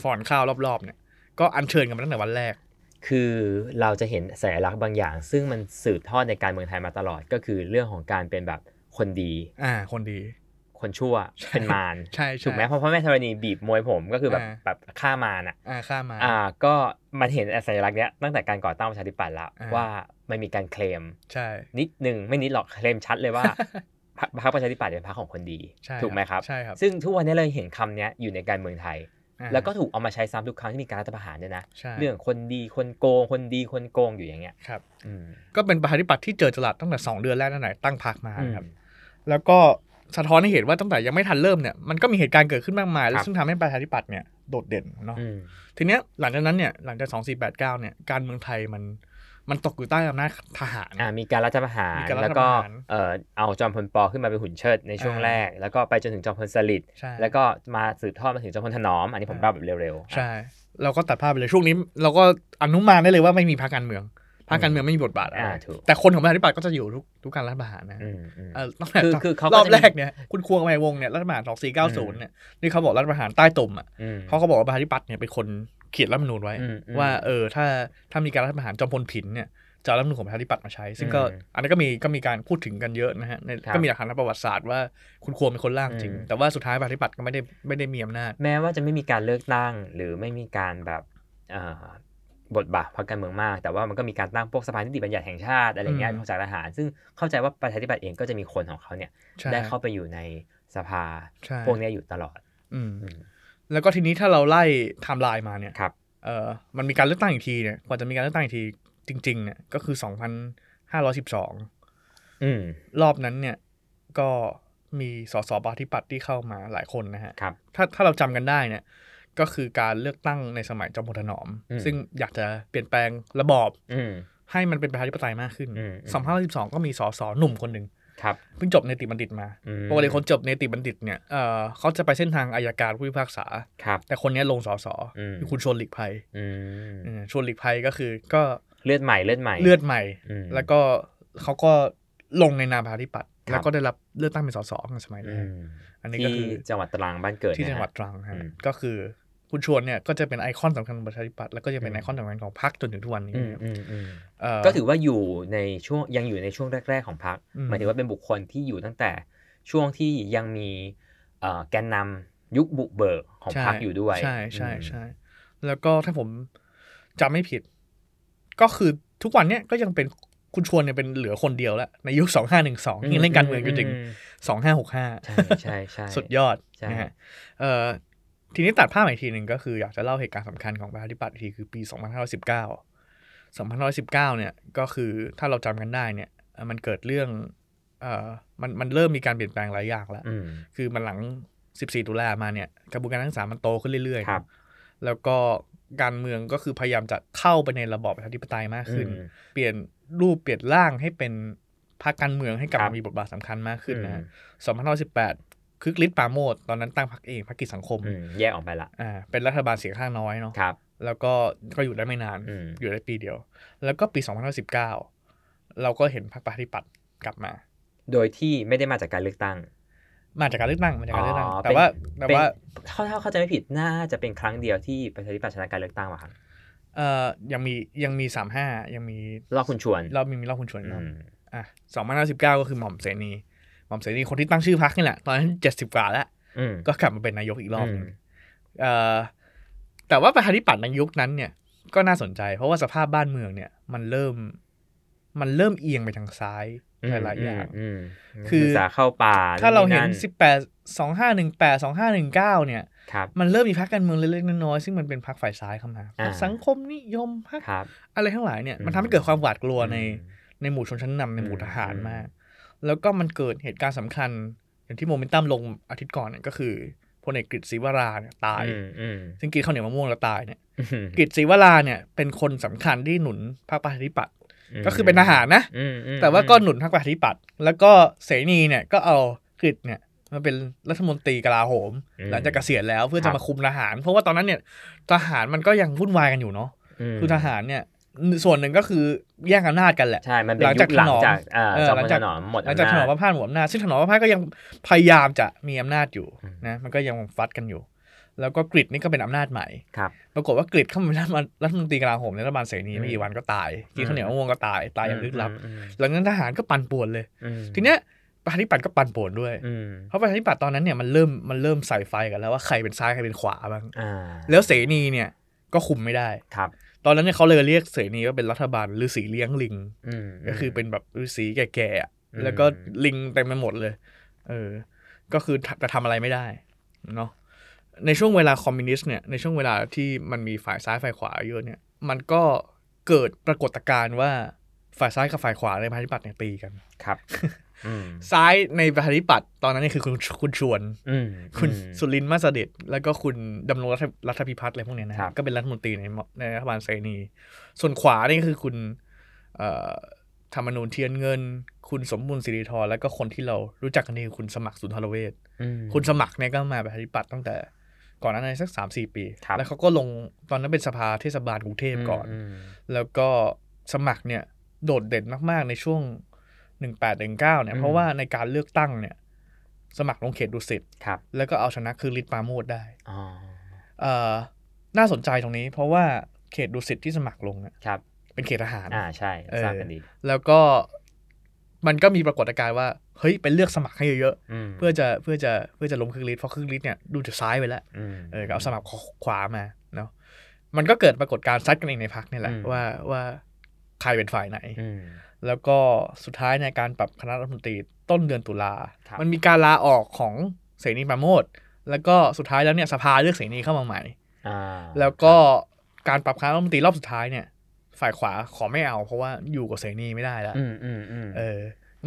ฟอนข้าวรอบๆ เนี่ย ก็อัญเชิญกันมาตั้งแต่วันแรก คือเราจะเห็นสัญลักษณ์บางอย่าง ซึ่งมันสืบทอดในการเมืองไทยมาตลอดก็คือเรื่องของการเป็นแบบคนดี อ่า คนดี คนชั่วใช่เป็นมารใช่ใช่ถูกไหมเพราะพ่อแม่ธรณีบีบมวยผมก็คือแบบอ่าแบบฆ่ามารอะอ่าข้ามมาอ่าก็มันเห็นสัญลักษณ์เนี้ยตั้งแต่การก่อตั้งประชาธิปัตย์ละอ่าว่ามันมีการเคลมใช่นิดหนึ่งไม่นิดหรอกเคลมชัดเลยว่าพรรคพรรคประชาธิปัตย์เป็นพรรคของคนดีใช่ถูกไหมครับใช่ครับ ซึ่งทุกวันนี้เราเห็นคำเนี้ยอยู่ในการเมืองไทยอ่าแล้วก็ถูกเอามาใช้ซ้ำทุกครั้งที่มีการรัฐประหารด้วยนะใช่เรื่องคนดีคนโกง คนดีคนโกงอยู่อย่างเงี้ยครับอืมก็เป็นประชาธิปัตย์ที่เจอจลัดตั้งแต่สองเดือนแรกนั่นแหละตั้งพรรคมาอืมครับ แล้วก็ สะท้อนให้เห็นว่าตั้งแต่ยังไม่ทันเริ่มเนี่ยมันก็มีเหตุการณ์เกิดขึ้นมากมายครับซึ่งทำให้ประชาธิปัตย์เนี่ยโดดเด่นเนาะอืมทีเนี้ยหลังจากนั้นเนี่ยหลังจากสองสี่แปดเก้าเนี่ยการเมืองไทยมันมันตกอยู่ใต้อำนาจทหารอ่ามีการรัฐประหารมีการรัฐแล้วก็ประหารเอ่อเอาจอมพลปอขึ้นมาเป็นหุ่นเชิดในช่วงอ่าแรก แล้วก็ไปจนถึงจอมพลสฤษดิ์ใช่แล้วก็มาสืบทอดมาถึงจอมพลถนอม อันนี้ผมอ่าเล่าแบบเร็วๆ ใช่ เราก็ตัดภาพไปเลยช่วงนี้ เราก็อนุมานได้เลยว่าไม่มีพรรคการเมือง พรรคการเมืองไม่มีบทบาทอะไรอ่าถูกแต่คนของประชาธิปัตย์ก็จะอยู่ทุกทุกการรัฐประหารนะอืมอืมเออตั้งแต่คือคือเขาก็รอบจะมีแรกเนี่ยคุณควงไมวงศ์เนี่ยรัฐประหารสองสี่เก้าศูนย์เนี่ยนี่เขาบอกรัฐประหารใต้ตุ่มอะอืมเขาก็บอกว่าประชาธิปัตย์เนี่ยเป็นคนเขียนรัฐธรรมนูญไว้อืมอืมว่าเออถ้าถ้ามีการรัฐประหารจอมพลผินเนี่ยจะเอารัฐธรรมนูญของประชาธิปัตย์มาใช้ ซึ่งก็อืมอันนี้นก็มีก็มีการพูดถึงกันเยอะนะฮะในครับก็มีหลักฐานทางประวัติศาสตร์ว่าคุณควงเป็นคนร่างจริงอืมแต่ว่าสุดท้ายประชาธิปัตย์ก็ไม่ได้ไม่ได้มีอำนาจแม้ว่าจะไม่มีการเลือกตั้งหรือไม่มีการแบบเอ่อ บทบาทพรรคการเมืองมาก แต่ว่ามันก็มีการตั้งพวกสภานิติบัญญัติแห่งชาติอะไรเงี้ยอืมของจากทหาร ซึ่งเข้าใจว่าประชาธิปัตย์เองก็จะมีคนของเขาเนี่ยใช่ได้เข้าไปอยู่ในสภาใช่พวกเนี้ยอยู่ตลอด อืมอืมแล้วก็ทีนี้ถ้าเราไล่ไทม์ไลน์มาเนี่ยครับเออมันมีการเลือกตั้งอีกทีเนี่ยกว่าจะมีการเลือกตั้งอีกทีจริง ๆ เนี่ยก็คือ2,512อืมรอบนั้นเนี่ยก็มีสสประชาธิปัตย์ที่เข้ามาหลายคนนะฮะครับถ้าถ้าเราจำกันได้เนี่ย ก็คือการเลือกตั้งในสมัยจอมพลถนอมอืมซึ่งอยากจะเปลี่ยนแปลงระบอบอืมให้มันเป็นประชาธิปไตยมากขึ้นอืมอืม2,512ก็มีสสหนุ่มคนหนึ่งครับเพิ่งจบเนติบัณฑิตมาอืมปกติคนจบเนติบัณฑิตเนี่ยเออเขาจะไปเส้นทางอายการผู้พิพากษาครับแต่คนเนี้ยลงสสอืมคือคุณชวนหลีกภัยอืมเออชวนหลีกภัยก็คือก็เลือดใหม่เลือดใหม่เลือดใหม่อืมแล้วก็เขาก็ลงในนามประชาธิปัตย์ครับแล้วก็ได้รับเลือกตั้งเป็นสสในสมัยอืนั้นมอันนี้ก็ที่คือจังหวัดตรังบ้านเกิดที่นะฮะจังหวัดตรังฮะอืมก็คือ คุณชวนเนี่ยก็จะเป็นไอคอนสำคัญของประชาธิปัตย์แล้วก็จะเป็นอืมไอคอนสำคัญของพรรคจนถึงทุกวันนี้อืมนะครับอืมอืมเอ่อก็ถือว่าอยู่ในช่วงยังอยู่ในช่วงแรก ๆ ของพรรคอืมหมายถึงว่าเป็นบุคคลที่อยู่ตั้งแต่ช่วงที่ยังมีเอ่อแกนนำยุคบุกเบิกของพรรคอยู่ด้วย ใช่ใช่อืมใช่แล้วก็ถ้าผมจำไม่ผิด ก็คือทุกวันเนี้ยก็ยังเป็นคุณชวนเนี่ยเป็นเหลือคนเดียวแล้วในยุคสองห้าหนึ่งสองยังเล่นการเมืองจนถึงมสองห้าหกห้าใช่ใช่ใช่สุดยอดใช่นะฮะเอ่อ ทีนี้ตัดภาพมาอีกทีหนึ่งก็คืออยากจะเล่าเหตุการณ์สำคัญของประชาธิปัตย์อีกทีคือปี 2519 2519 เนี่ยก็คือถ้าเราจำกันได้เนี่ยเอ่อมันเกิดเรื่องเอ่อมันมันเริ่มมีการเปลี่ยนแปลงหลายอย่างแล้วอืมคือมันหลัง 14 ตุลามาเนี่ยกระบวนการทั้งสามมันโตขึ้นเรื่อยๆครับแล้วก็การเมืองก็คือพยายามจะเข้าไปในระบอบประชาธิปไตยมากขึ้นอืมเปลี่ยนรูปเปลี่ยนร่างให้เป็นพรรคการเมืองให้กลับครับมามีบทบาทสำคัญมากขึ้นนะฮะอืม2518 คึกฤทธิ์ปราโมดตอนนั้นตั้งพรรคเองพรรคกิจสังคมอืมแยกออกไปละอ่าเป็นรัฐบาลเสียงข้างน้อยเนาะครับ แล้วก็ก็อยู่ได้ไม่นานอืมอยู่ได้ปีเดียว แล้วก็ปี2019เราก็เห็นพรรคประชาธิปัตย์กลับมา โดยที่ไม่ได้มาจากการเลือกตั้ง มาจากการเลือกตั้งมาจากการเลือกตั้งอ๋อแต่ว่าเป็นแต่เป็นว่าเข้าถ้าเข้าใจไม่ผิดน่าจะเป็นครั้งเดียวที่ประชาธิปัตย์ชนะการเลือกตั้งว่ะครับเอ่อยังมียังมีสามห้ายังมีรอบคุณชวนรอบมีมีรอบคุณชวนอืเนาะมอะสองพันห้าสิบเก้าก็คือหม่อมเสนี หม่อมเสนีคนที่ตั้งชื่อพรรคนี่แหละ ตอนนั้นเจ็ดสิบกว่าแล้วอืมก็กลับมาเป็นนายกอีกรอบหนึงอืมเอ่อแต่ว่าประชาธิปัตย์ในยุคนั้นเนี่ย ก็น่าสนใจ เพราะว่าสภาพบ้านเมืองเนี่ย มันเริ่ม มันเริ่มเอียงไปทางซ้ายหลายๆอย่างอืมคือศึกษาเข้าป่า ถ้าเราเห็นนสิบแปดสองห้าหนึ่งแปดสองห้าหนึ่งเก้าเนี่ยครับมันเริ่มมีพรรคการเมืองเล็กๆน้อยๆซึ่งมันเป็นพรรคฝ่ายซ้ายเข้ามาพรรคอ่าสังคมนิยมพรรคครับอะไรทั้งหลายเนี่ยอืมมันทำให้เกิดความหวาดกลัวในอืมในหมู่ชนชั้นนำในหมู่อืมทหารอืมมาก แล้วก็มันเกิดเหตุการณ์สำคัญ อย่างที่โมเมนตัมลงอาทิตย์ก่อนเนี่ยก็คือพลเอกกฤษศรีวราเนี่ยตายอืมอืมซึ่งกินข้าวเหนียวมะม่วงแล้วตายเนี่ยอืมกฤษศรีวราเนี่ยเป็นคนสำคัญที่หนุนพรรคประชาธิปัตย์ก็คือเป็นทหารนะอืมอืมแต่ว่าก็หนุนพรรคประชาธิปัตย์แล้วก็เสนีเนี่ยก็เอากฤษเนี่ยมาเป็นรัฐมนตรีกลาโหม หลังจากเกษียณแล้วเพื่อจะมาคุมทหาร เพราะว่าตอนนั้นเนี่ยทหารมันก็ยังวุ่นวายกันอยู่เนาะมคือทหารเนี่ย ส่วนหนึ่งก็คือแย่งอำนาจกันแหละใช่มันเป็นหลังยุจากคหลังถนอมจากอ่าเออจอมหลัพงลจากถนอมหมดหลังจากถนอมพอำระพาดหมวดอำนาจซึ่งถนอมพระพาดก็ยังพยายามจะมีอำนาจอยู่อืมนะมันก็ยังฟัดกันอยู่ แล้วก็กรีฑนี่ก็เป็นอำนาจใหม่ครับปรากฏว่ากรีฑเข้ามาเป็นรัฐมนตรีกลาโหมในรัฐบาลเสนีอืมไม่กี่วันก็ตายกินข้าวเหนียวมะม่วงก็ตายตายอย่างลึกลับอืมหลังจากนั้นทหารก็ปั่นป่วนเลยอืมทีเนี้ยประชาธิปัตย์ก็ปั่นป่วนด้วยอืมเพราะประชาธิปัตย์ตอนนั้นเนี่ยมันเริ่มมันเริ่มใส่ไฟกันแล้วว่าใครเป็นซ้ายใครเป็นขวาบ้างอ่าแล้วเสนีเนี่ยก็คุมไม่ได้ครับ ตอนนั้นเนี่ยเขาเลยเรียกเสนีว่าเป็นรัฐบาลฤาษีเลี้ยงลิงอืมก็คือเป็นแบบฤาษีแก่ๆอะอืมแล้วก็ลิงเต็มไปหมดเลย เออ ก็คือจะทำอะไรไม่ได้เนาะในช่วงเวลาคอมมิวนิสต์เนี่ยในช่วงเวลาที่มันมีฝ่ายซ้ายฝ่ายขวาเยอะเนี่ย มันก็เกิดปรากฏการณ์ว่าฝ่ายซ้ายกับฝ่ายขวาในประชาธิปัตย์เนี่ยตีกันครับอืม ซ้ายในประชาธิปัตย์ตอนนั้นเนี่ยคือคุณคุณชวนอืมคุณอืมสุรินทร์มาสเด็จแล้วก็คุณดำรงรัฐรัฐพิพัฒน์อะไรพวกเนี้ยนะครัฮะบก็เป็นรัฐมนตรีในมในรัฐบาลเสนี ส่วนขวานี่ก็คือคุณเอ่อธรรมนูญเทียนเงิน คุณสมบูรณ์สิริธรแล้วก็คนที่เรารู้จักกันดีคือคุณสมัครสุนทรเวชอืมคุณสมัครเนี่ยก็มาประชาธิปัตย์ตั้งแต่ก่อนหน้านั้นสักสามสี่ปีครับแล้วเขาก็ลงตอนนั้นเป็นสภาเทศบาลกรุงเทพก่อนมแล้วก็สมัครเนี่ยโดดเด่นมาก ๆ ในช่วง หนึ่งแปดหนึ่งเก้าเนี่ย เพราะว่าในการเลือกตั้งเนี่ย สมัครลงเขตดุสิตครับแล้วก็เอาชนะคือฤทธิ์ปราโมดได้อ๋อเอ่อน่าสนใจตรงนี้ เพราะว่าเขตดุสิตที่สมัครลงเนี่ยครับเป็นเขตทหาร อ่าใช่เออทราบกันดี แล้วก็มันก็มีปรากฏการณ์ว่า เฮ้ยไปเลือกสมัครให้เยอะมๆเพื่อจะเพื่อจะเพื่อจะล้มคือฤทธิ์เพราะคือฤทธิ์เนี่ยดูจากซ้ายไปแล้วอืมเออก็เอาสมัครขวามาเนาะมันก็เกิดปรากฏการณ์ซัดกันเองในพักนี่แหละอืมว่าว่า ใครเป็นฝ่ายไหนอืมแล้วก็สุดท้ายในการปรับคณะรัฐมนตรีต้นเดือนตุลาครับมันมีการลาออกของเสนีปราโมดแล้วก็สุดท้ายแล้วเนี่ยสภาเลือกเสนีเข้ามาใหม่อ่าแล้วก็การปรับคณะรัฐมนตรีรอบสุดท้ายเนี่ย ฝ่ายขวาขอไม่เอา เพราะว่าอยู่กับเสนีไม่ได้แล้วอืมอืมอืมเออ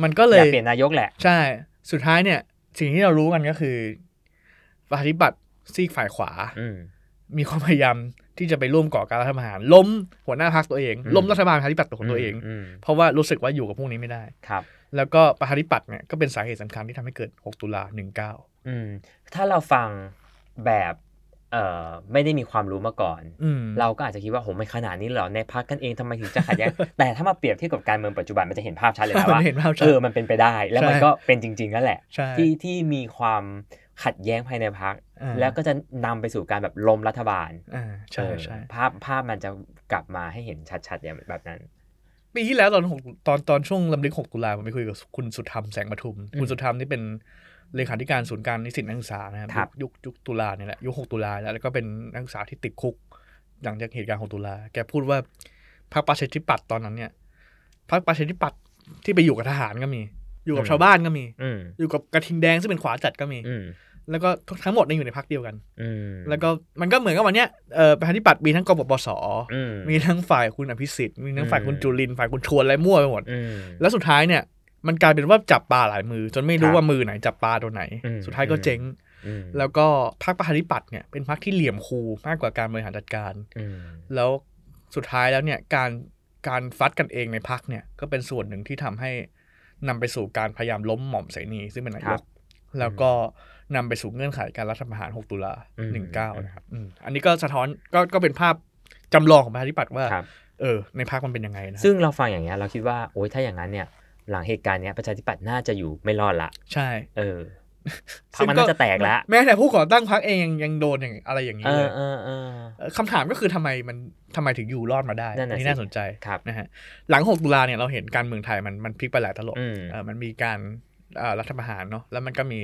มันก็เลอยยากเปลี่ยนนายกแหละ ใช่ สุดท้ายเนี่ย สิ่งที่เรารู้กันก็คือประชาธิปัตย์ซีกฝ่ายขวาอื มมีความพยายามที่จะไปร่วมก่อการรัฐประหารล้มหัวหน้าพรรคตัวเองอืมล้มรัฐบาลประชาธิปัตย์ของตัวเองมเพราะว่ารู้สึกว่าอยู่กับพวกนี้ไม่ได้ครับแล้วก็ประชาธิปัตย์เนี่ยก็เป็นสาเหตุสำคัญที่ทำให้เกิด 6 ตุลา 19 อืมถ้าเราฟังแบบเอ่อไม่ได้มีความรู้มาก่อนอืมเราก็อาจจะคิดว่าโหไม่ขนาดนี้เหรอในพักกันเองทำไมถึงจะขัดแย้งแต่ถ้ามาเปรียบเทียบกับการเมืองปัจจุบันมันจะเห็นภาพชัดเลยนะมันว่าเห็นภาพชัดเออมันเป็นไปได้ แล้วมันใช่ก็เป็นจริงๆนั่นแหละใช่ที่ที่มีความ ขัดแย้งภายในพักอ่าแล้วก็จะนำไปสู่การแบบล้มรัฐบาลอ่าใช่เออใช่ภาพภาพมันจะกลับมาให้เห็นชัดๆอย่างแบบนั้นปีที่แล้วตอนหกตอนตอนช่วงลำลึก6ตุลาผมไปคุยกับคุณสุธรรมแสงปทุมอืมคุณสุธรรมนี่เป็นเลขาธิการศูนย์การนิสิตนักศึกษานะครับครับยุคยุคตุลาเนี่ยแหละยุค6ตุลาแล้วแล้วก็เป็นนักศึกษาที่ติดคุก หลังจากเหตุการณ์6ตุลาแกพูดว่าพรรคประชาธิปัตย์ตอนนั้นเนี่ยพรรคประชาธิปัตย์ที่ไปอยู่กับทหารก็มี อยู่กับอืมชาวบ้านก็มีอืมอยู่กับกระทิงแดงซึ่งเป็นขวาจัดก็มีอืม แล้วก็ทั้งหมดเนี่ยอยู่ในพรรคเดียวกันอืมแล้วก็มันก็เหมือนกับวันเนี้ยเออประชาธิปัตย์มีทั้งกบปสอืมมีทั้งฝ่ายคุณอภิสิทธิ์มีทั้งฝ่ายอืมคุณจุลินทร์ฝ่ายคุณชวนอะไรมั่วไปหมดอืมแล้วสุดท้ายเนี่ยมันกลายเป็นว่าจับปลาหลายมือ จนไม่รู้ครับว่ามือไหนจับปลาตัวไหนอืมสุดท้ายก็เจ๊งอืมแล้วก็พรรคประชาธิปัตย์เนี่ยเป็นพรรคที่เหลี่ยมคูมากกว่าการบริหารจัดการอืมแล้วสุดท้ายแล้วเนี่ยการการฟัดกันเองในพรรคเนี่ยก็เป็นส่วนหนึ่งที่ทำให้นำไปสู่การพยายามล้มหม่อมเสนีซึ่งเป็นนายกแล้วก็ นำไปสู่เงื่อนไขการรัฐประหาร 6 ตุลาอืม19 นะครับอืมอันนี้ก็สะท้อนก็ก็เป็นภาพจำลองของประชาธิปัตย์ว่าครับเออ ในพรรคมันเป็นยังไงนะ ซึ่งเราฟังอย่างเงี้ยเราคิดว่าโอ๊ยถ้าอย่างนั้นเนี่ย หลังเหตุการณ์เนี้ยประชาธิปัตย์น่าจะอยู่ไม่รอดละ ใช่ เออพรรคมันน่าจะแตกแล้วแม้แต่ผู้ก่อตั้งพรรคเองยังยังโดนอย่างอะไรอย่างนี้เอเลอยเออเออเอ่อคำถามก็คือทำไมมันทำไมถึงอยู่รอดมาได้นั่นน่ะอันี้สิน่าสนใจครับนะฮะหลัง 6 ตุลาเนี่ยเราเห็นการเมืองไทยมันมันพลิกไปหลายตลบอืมเออมันมีการเอ่อ รัฐประหารเนาะแล้วมันก็มี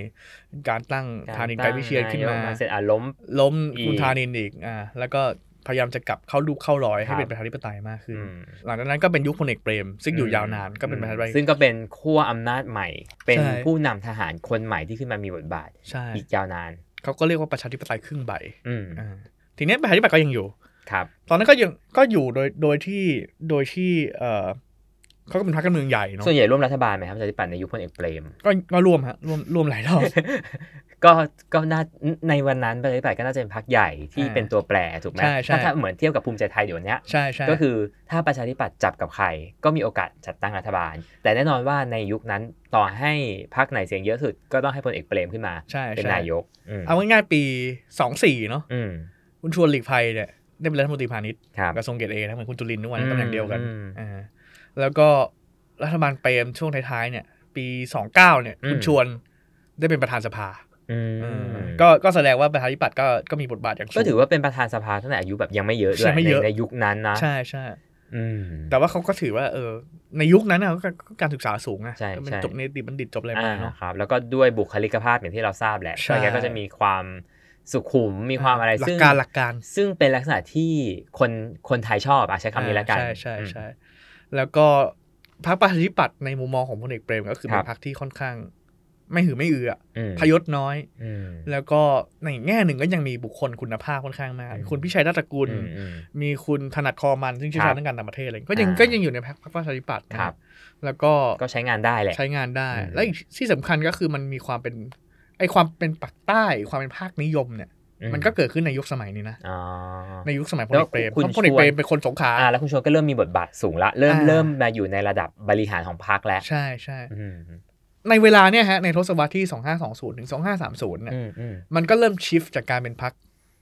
การตั้งกรธานินไกรวิเชียนขึ้นมาตั้งยกเสร็จอะล้มล้มอีกคุณธานินอีกอ่าแล้วก็พยายามจะกลับเข้าลูกเข้ารอยครัให้บเป็นประชาธิปไตยมากขึ้นอืมหลังจากนั้นก็เป็นยุคพลเอกเปรม ซึ่งอยู่ยาวนานก็เป็นประชาธิปไตยซึ่งก็เป็นขั้วอำนาจใหม่ เป็นใช่ผู้นำทหารคนใหม่ที่ขึ้นมามีบทบาทใช่อีกยาวนานเขาก็เรียกว่าประชาธิปไตยครึ่งใบอืมอ่าทีนี้ประชาธิปไตยก็ยังอยู่ครับ ตอนนั้นก็ยังก็อยู่โดยโดยที่โดยที่เออ เขาก็เป็นพรรคการเมืองใหญ่เนาะส่วนใหญ่ร่วมรัฐบาลไหมครับประชาธิปัตย์ในยุคพลเอกเปรมก็ก็ร่วมฮะร่วมร่วมหลายรอบก็ก็น่าในวันนั้นประชาธิปัตย์ก็น่าจะเป็นพรรคใหญ่ที่อ่าเป็นตัวแปรถูกไหมใช่ใช่ถ้าถ้าเหมือนเทียบกับภูมิใจไทยเดี๋ยวเนี้ยใช่ใช่ก็คือถ้าประชาธิปัตย์จับกับใคร ก็มีโอกาสจัดตั้งรัฐบาล แต่แน่นอนว่าในยุคนั้นต่อให้พรรคไหนเสียงเยอะสุด ก็ต้องให้พลเอกเปรมขึ้นมาใช่เป็นใช่นายกอืมเอาง่ายๆปีสองสี่เนาะอืมคุณชวนหลีกภัยเนี่ยได้เป็นรัฐมนตรีพาณิชย์ครับกระทรวงเกษตรเองนะเหมือนคุณจุลินทร์ทุกวันอืมตำแหน่งเดียวกันอืมอ่า แล้วก็รัฐบาลเปรมช่วงท้ายๆเนี่ย ปีสองเก้าเนี่ยอืมคุณชวนได้เป็นประธานสภาอืมอืมก็ก็แสดงว่าประชาธิปัตย์ก็ก็มีบทบาทอย่างสูงก็ถือว่าเป็นประธานสภาตั้งแต่อายุแบบยังไม่เยอะด้วใช่ยไม่เยอะในในยุคนั้นนะ ใช่ใช่อืมแต่ว่าเขาก็ถือว่าเออในยุคนั้นนะก็ก็การศึกษาสูงนะใช่ก็เป็นใช่จบเนติบัณฑิตจบอะไรอ่ามาเนาะครับ แล้วก็ด้วยบุคลิกภาพอย่างที่เราทราบแหละใช่แกก็จะมีความสุขุมมีความอะไรหลัซึ่งกการหลักการ ซึ่งเป็นลักษณะที่คนคนไทยชอบอะใช้คำนี้แล้วกันใช่ใช่อืมใช่ แล้วก็พรรคประชาธิปัตย์ในมุมมองของพลเอกเปรมก็คือครัเป็บนพรรคที่ค่อนข้าง ไม่หือไม่อืออะอืมพยศน้อยอืมแล้วก็ในแง่หนึ่งก็ยังมีบุคคลคุณภาพค่อนข้างมากอืมคุณพิชัยรัตนกุลอืมอืมมีคุณถนัดคอมันซึ่งเชี่ยวชาญครับเรื่องการต่างประเทศอะไรก็ยังอ่าก็ยังอยู่ในพรรคประชาธิปัตย์นะครับ แล้วก็ก็ใช้งานได้แหละใช้งานได้อืมและอีกที่สำคัญก็คือมันมีความเป็นไอความเป็นปักใต้ความเป็นภาคนิยมเนี่ยอื มันก็เกิดขึ้นในยุคสมัยนี้นะอ๋อในยุคสมัยพลเอกเปรมแล้วคุณเพราะพลเอกเปรมเป็นคนสงขลาอ่าแล้วคุณชวนก็เริ่มมีบทบาทสูงละเริ่มอ่าเริ่มมาอยู่ในระดับบริหารของพรรคแล้ว ใช่ใช่อืมในเวลาเนี่ยฮะในทศวรรษที่ 2520 ถึง 2530เนี่ยอืมอืมมันก็เริ่มชิฟจากการเป็นพรรค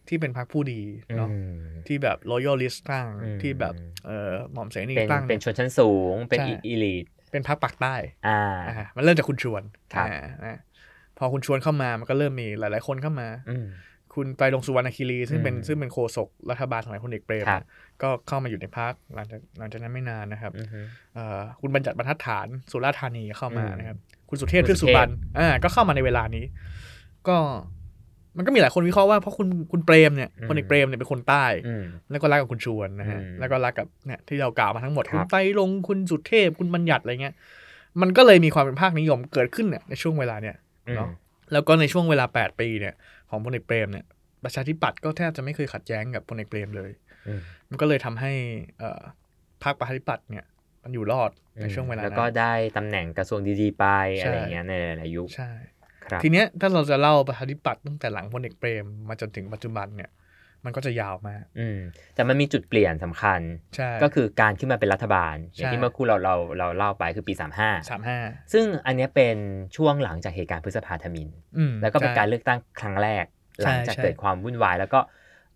ที่เป็นพรรคผู้ดีเนาะอืมที่แบบ loyalist ตั้งอืมที่แบบเออหม่อมเสนีเป็นตั้งเป็นชนชั้นสูงเป็นใช่อีลีทเป็นพรรคปักใต้อ่าอ่ามันเริ่มจากคุณชวนครับอ่านะพอคุณชวนเข้ามามันก็เริ่มมีหลาย ๆ คนเข้ามาอืม คุณไปลงสุวรรณคีรีซึ่งเป็นอืมซึ่งเป็นโฆษกรัฐบาลสมัยพลเอกเปรมครับก็เข้ามาอยู่ในพรรคหลังจากหลังจากนั้นไม่นานนะครับอืมเอ่อคุณบรรจัดบรรทัดฐานสุราษฎร์ธานีเข้ามาอืมนะครับ คุณสุเทพคุณเทือกสุสุเทพบรรณอ่าก็เข้ามาในเวลานี้ ก็มันก็มีหลายคนวิเคราะห์ว่าเพราะคุณคุณเปรมเนี่ยพลเอกเปรมเนี่ยเป็นคนใต้อืมแล้วก็รักกับคุณชวนนะฮะอืมแล้วก็รักกับเนี่ยที่เรากล่าวมาทั้งหมดครับคุณไตรลงค์คุณสุเทพคุณบัญญัติอะไรเงี้ย มันก็เลยมีความเป็นภาคนิยมเกิดขึ้นเนี่ยในช่วงเวลาเนี่ยเนาะแล้วก็ในช่วงเวลา 8 ปีเนี่ยของพลเอกเปรมเนี่ยประชาธิปัตย์ก็แทบจะไม่เคยขัดแย้งกับพลเอกเปรมเลยอืมมันก็เลยทำให้เอ่อพรรคประชาธิปัตย์เนี่ย มันอยู่รอดในช่วงเวลาแล้วนั้นก็ได้ตำแหน่งกระทรวงดีๆไปใช่อะไรอย่างเงี้ยในหลายๆยุคใช่ครับทีเนี้ยถ้าเราจะเล่าประชาธิปัตย์ตั้งแต่หลังพลเอกเปรมมาจนถึงปัจจุบันเนี่ย มันก็จะยาวมากอืมแต่มันมีจุดเปลี่ยนสำคัญใช่ก็คือการขึ้นมาเป็นรัฐบาล อย่างใช่ที่เมื่อครู่เราเราเราเล่าไปคือปีสามห้า35 ซึ่งอันเนี้ยเป็นช่วงหลังจากเหตุการณ์พฤษภาธมินอืมแล้วก็เป็นใช่การเลือกตั้งครั้งแรกใช่หลังจากใช่เกิดความวุ่นวายแล้วก็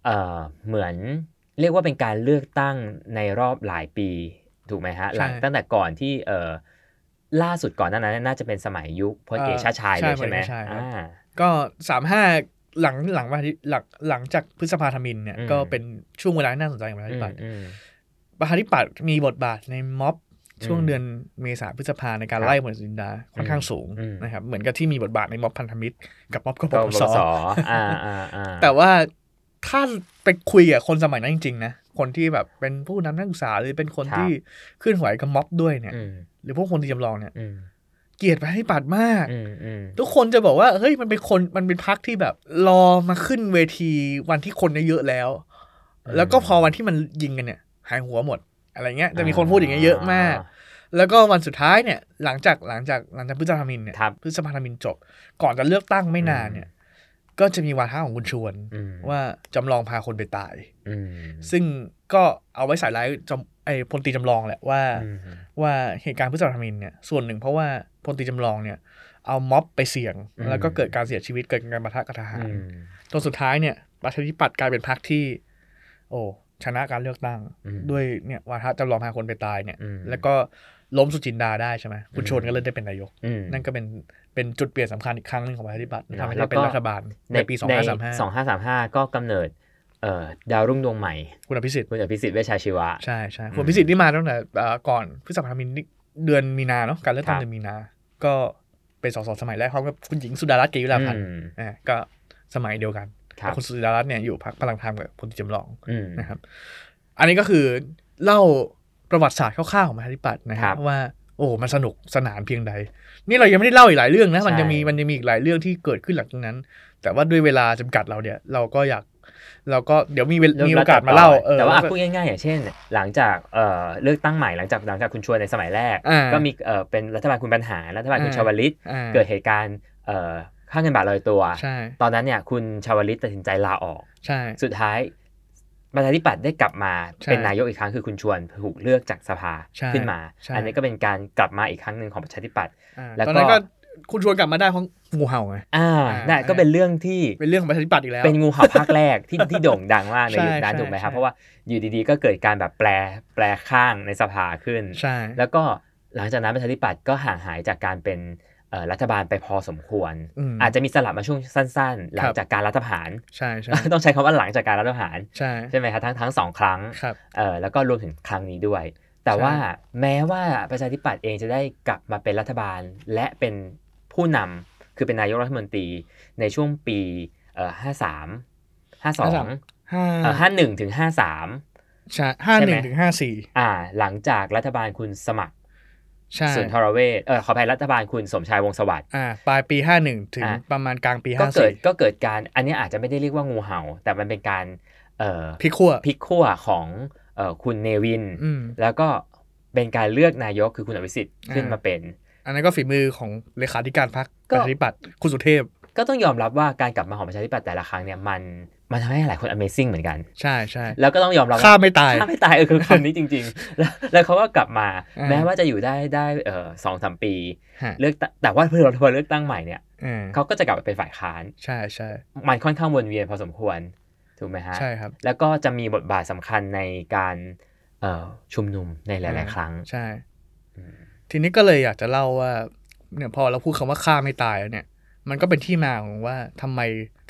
เออเหมือนเรียกว่าเป็นการเลือกตั้งในรอบหลายปีถูกไหมฮะหลังตั้งแต่ก่อนที่เออล่าสุดก่อนหนานั้นน่าจะเป็นสมัยยุคพลเอกชาติชายเลยใช่ไหมพลเอกชาติชายครับอ่าก็สามห้า หลังหลังวันที่หลังหลังจากพฤษภาธมินเนี่ยอืมก็เป็นช่วงเวลาที่น่าสนใจของประชาธิปัตย์อืมประชาธิปัตย์มีบทบาทในม็อบช่วงอืมเดือนเมษาพฤษภาในการครับไล่หมวดสินดาค่อนข้างสูงอืมนะครับ เหมือนกับที่มีบทบาทในม็อบพันธมิตร กับม็อบกบก็ปปสสอ่าอ่าอ่าแต่ว่าถ้าไปคุยกับคนสมัยนั้นจริงๆนะคนที่แบบเป็นผู้นำนักศึกษาหรือเป็นคนครับที่ขึ้นไหวกับม็อบด้วยเนี่ยอืมหรือพวกคนที่จำลองเนี่ยอืม เกลียดประชาธิปัตย์มากอืมอืมทุกคนจะบอกว่าเฮ้ยมันเป็นคนมันเป็นพักที่แบบ รอมาขึ้นเวทีวันที่คนเยอะๆแล้ว แล้วก็พอวันที่มันยิงกันเนี่ยหายหัวหมด อะไรเงี้ยจะมีคนพูดอย่างเงี้ยเยอะมาก แล้วก็วันสุดท้ายเนี่ย หลังจากหลังจากหลังจากพฤษภาธมินเนี่ยครับพฤษภาธมินจบ ก่อนจะเลือกตั้งไม่นานเนี่ย ก็จะมีวาทะของคุณชวนอืมว่าจำลองพาคนไปตายอืมซึ่งก็เอาไว้ใส่ร้ายจำ ไอ้พลตรีจำลองแหละว่าอืมว่าเหตุการณ์พฤษภาธมินเนี่ยส่วนหนึ่งเพราะว่าพลตรีจำลองเนี่ย เอาม็อบไปเสี่ยง แล้วก็เกิดการเสียชีวิตเกิดการปะทะกับทหารอืมจนสุดท้ายเนี่ยประชาธิปัตย์กลายเป็นพรรคที่ โอ้ชนะการเลือกตั้งอืมด้วยเนี่ยวาทะจำลองพาคนไปตายเนี่ยอืมแล้วก็ล้มสุจินดาได้ใช่ไหมคุณอืมชวนก็เลยได้เป็นนายกอืมนั่นก็เป็นเป็นจุดเปลี่ยนสำคัญอีกครั้งหนึ่งของประชาธิปัตย์เนอะทำให้แล้ได้วก็เป็นรัฐบาลในปีสองห้าสามห้าสองห้าสามห้าก็กำเนิดเอ่อ ดาวรุ่งดวงใหม่ คุณอภิสิทธิ์คุณอภิสิทธิ์เวชชาชีวะ ใช่ใช่อืมคุณอภิสิทธิ์นี่มาตั้งแต่เอ่อก่อนพฤษภาธมินนี่เดือนมีนาเนาะการเลือกตั้งครับเดือนมีนา ก็เป็นสสสมัยแรกพร้อมกับคุณหญิงสุดารัตน์เกยุราพันธ์อืมอ่าก็สมัยเดียวกันครับแต่คุณสุดารัตน์เนี่ยอยู่พรรคพลังธรรมกับคุณจำลองอืมนะครับ อันนี้ก็คือเล่าประวัติศาสตร์คร่าวๆของประชาธิปัตย์นะคครัรับบว่าโอ้ มันสนุกสนานเพียงใด นี่เรายังไม่ได้เล่าอีกหลายเรื่องนะ มันใช่จะมีมันจะมีอีกหลายเรื่องที่เกิดขึ้นหลังจากนั้น แต่ว่าด้วยเวลาจำกัดเราเนี่ย เราก็อยาก เราก็เดี๋ยวมีเวลเริ่มีโอกาสมาเล่าเออแต่ว่าแล้วก็พูดง่ายๆอย่างเช่น หลังจากเอ่อเลือกตั้งใหม่หลังจากหลังจากคุณชวนในสมัยแรกอ่าก็มีเอ่อเป็นรัฐบาลคุณบรรหารรัฐบาลคุณอ่าชวลิตอ่าเกิดเหตุการณ์เอ่อค่าเงินบาทลอยตัวใช่ตอนนั้นเนี่ยคุณชวลิตตัดสินใจลาออกใช่สุดท้ายประชาธิปัตย์ได้กลับมาใช่เป็นนายกอีกครั้งคือคุณชวนถูกเลือกจากสภาใช่ขึ้นมาใช่อันนี้ก็เป็นการกลับมาอีกครั้งหนึ่งของประชาธิปัตย์อ่าแล้วตอนนั้นก็ก็ คุณชวนกลับมาได้เพราะงูเห่าไงอ่าอ่านั่นก็เป็นเรื่องที่เป็นเรื่องของประชาธิปัตย์อีกแล้ว เป็นงูเห่าภาคแรกที่ที่โด่งดังมากในใช่ยุคนั้นใช่ถูกไหมครับใช่เพราะว่าอยู่ดีๆ ก็เกิดการแบบแปลแปลข้างในสภาขึ้นใช่แล้วก็หลังจากนั้นประชาธิปัตย์ก็ห่างหายจากการเป็นเอ่อรัฐบาลไปพอสมควรมอาจจะมีสลับมาช่วงสั้น ๆ หลัคงรับจากการรัฐประหารใช่ใช่ต้องใช้คำว่าหลังจากการรัฐประหารใช่ใช่ไหมครับทั้งทั้งสองครั้งครับเอ่อแล้วก็รวมถึงครั้งนี้ด้วย แต่ใช่ว่าแม้ว่าประชาธิปัตย์เองจะได้กลับมาเป็นรัฐบาลและเป็น ผู้นำคือเป็นนายกรัฐมนตรีในช่วงปีเอ่อห้าสามห้าสองห้าเอ่อห้าหนึ่งถึงห้าสามใช่ห้าใช่หไหมนึ่งถึงห้าสี่อ่า หลังจากรัฐบาลคุณสมัครใช่สุนทรเวชเออขออภัยรัฐบาลคุณสมชายวงศ์สวัสดิ์อ่าปลายปีห้าหนึ่งถึงอ่าประมาณกลางปีก็ห้าเกิดสี่ก็เกิดการ อันนี้อาจจะไม่ได้เรียกว่างูเห่า แต่มันเป็นการเอ่อพลิกขั้วพลิกขั้วของเอ่อคุณเนวินอืมแล้วก็เป็นการเลือกนายกคือคุณอภิสิทธิ์ขึ้นอ่ามมาเป็น อันนั้นก็ฝีมือของเลขาธิการพรรคก็ประชาธิปัตย์คุณสุเทพ ก็ต้องยอมรับว่าการกลับมาของประชาธิปัตย์แต่ละครั้งเนี่ยมันมันทำให้หลายคน Amazing เหมือนกัน ใช่ใช่แล้วก็ต้องยอมรับฆ่าว่าไม่ตายฆ่าไม่ตายเออคือคำนี้จริง ๆ แล้วแล้วเขาก็กลับมาอ่าแม้ว่าจะอยู่ได้ได้เออสองสามปีฮะเลือกตั้งแต่ว่าพอพอเลือกตั้งใหม่เนี่ยอ่าเขาก็จะกลับมาเป็นฝ่ายค้าน ใช่ใช่มันค่อนข้างวนเวียนพอสมควรถูกไหมฮะใช่ครับแล้วก็จะมีบทบาทสำคัญในการเอ่อชุมนุมในหลายอ่าๆครั้งใช่อืม ทีนี้ก็เลยอยากจะเล่าว่าเนี่ยพอเราพูดคำว่าฆ่าไม่ตายแล้วเนี่ย มันก็เป็นที่มาของว่าทำไม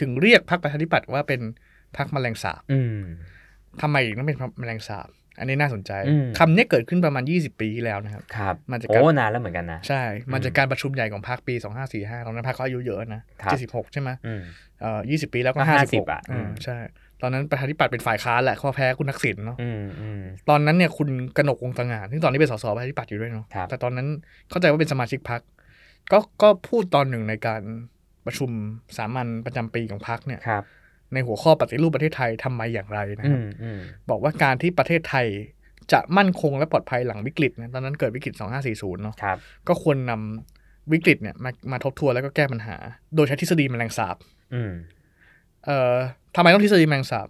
ถึงเรียกพรรคประชาธิปัตย์ว่าเป็นพรรคแมลงสาบอืมทำไมถึงต้องเป็นแมลงสาบอันนี้น่าสนใจอืมคำนี้เกิดขึ้นประมาณ 20 ปีที่แล้วนะครับครับมันจะโอ้นานแล้วเหมือนกันนะ ใช่ มันจากการประชุมใหญ่ของพรรคปี 2545ตอนนั้นพรรคเขาอายุเยอะนะครับ76 ใช่ไหมอืมเอ่อ20 ปีแล้วก็ก็56 50อะอืมอืมใช่ ตอนนั้นประชาธิปัตย์เป็นฝ่ายค้านแหละเขาแพ้คุณทักษิณเนาะอืมอืมตอนนั้นเนี่ยคุณกนกวงศ์สง่าซึ่งตอนนี้เป็นสสประชาธิปัตย์อยู่ด้วยเนาะครับแต่ตอนนั้นเข้าใจว่าเป็นสมาชิกพรรคก็ก็พูดตอนหนึ่งในการประชุมสามัญประจำปีของพรรคเนี่ยครับในหัวข้อปฏิรูปประเทศไทยทำไมอย่างไรนะอืครับมอืมบอกว่าการที่ประเทศไทยจะมั่นคงและปลอดภัยหลังวิกฤตนะตอนนั้นเกิดวิกฤต 2540 เนาะครับก็ควรนำวิกฤตเนี่ยมามาทบทวนแล้วก็แก้ปัญหา โดยใช้ทฤษฎีแมลงสาบอืม เอ่อทำไมต้องทฤษฎีแมลงสาบ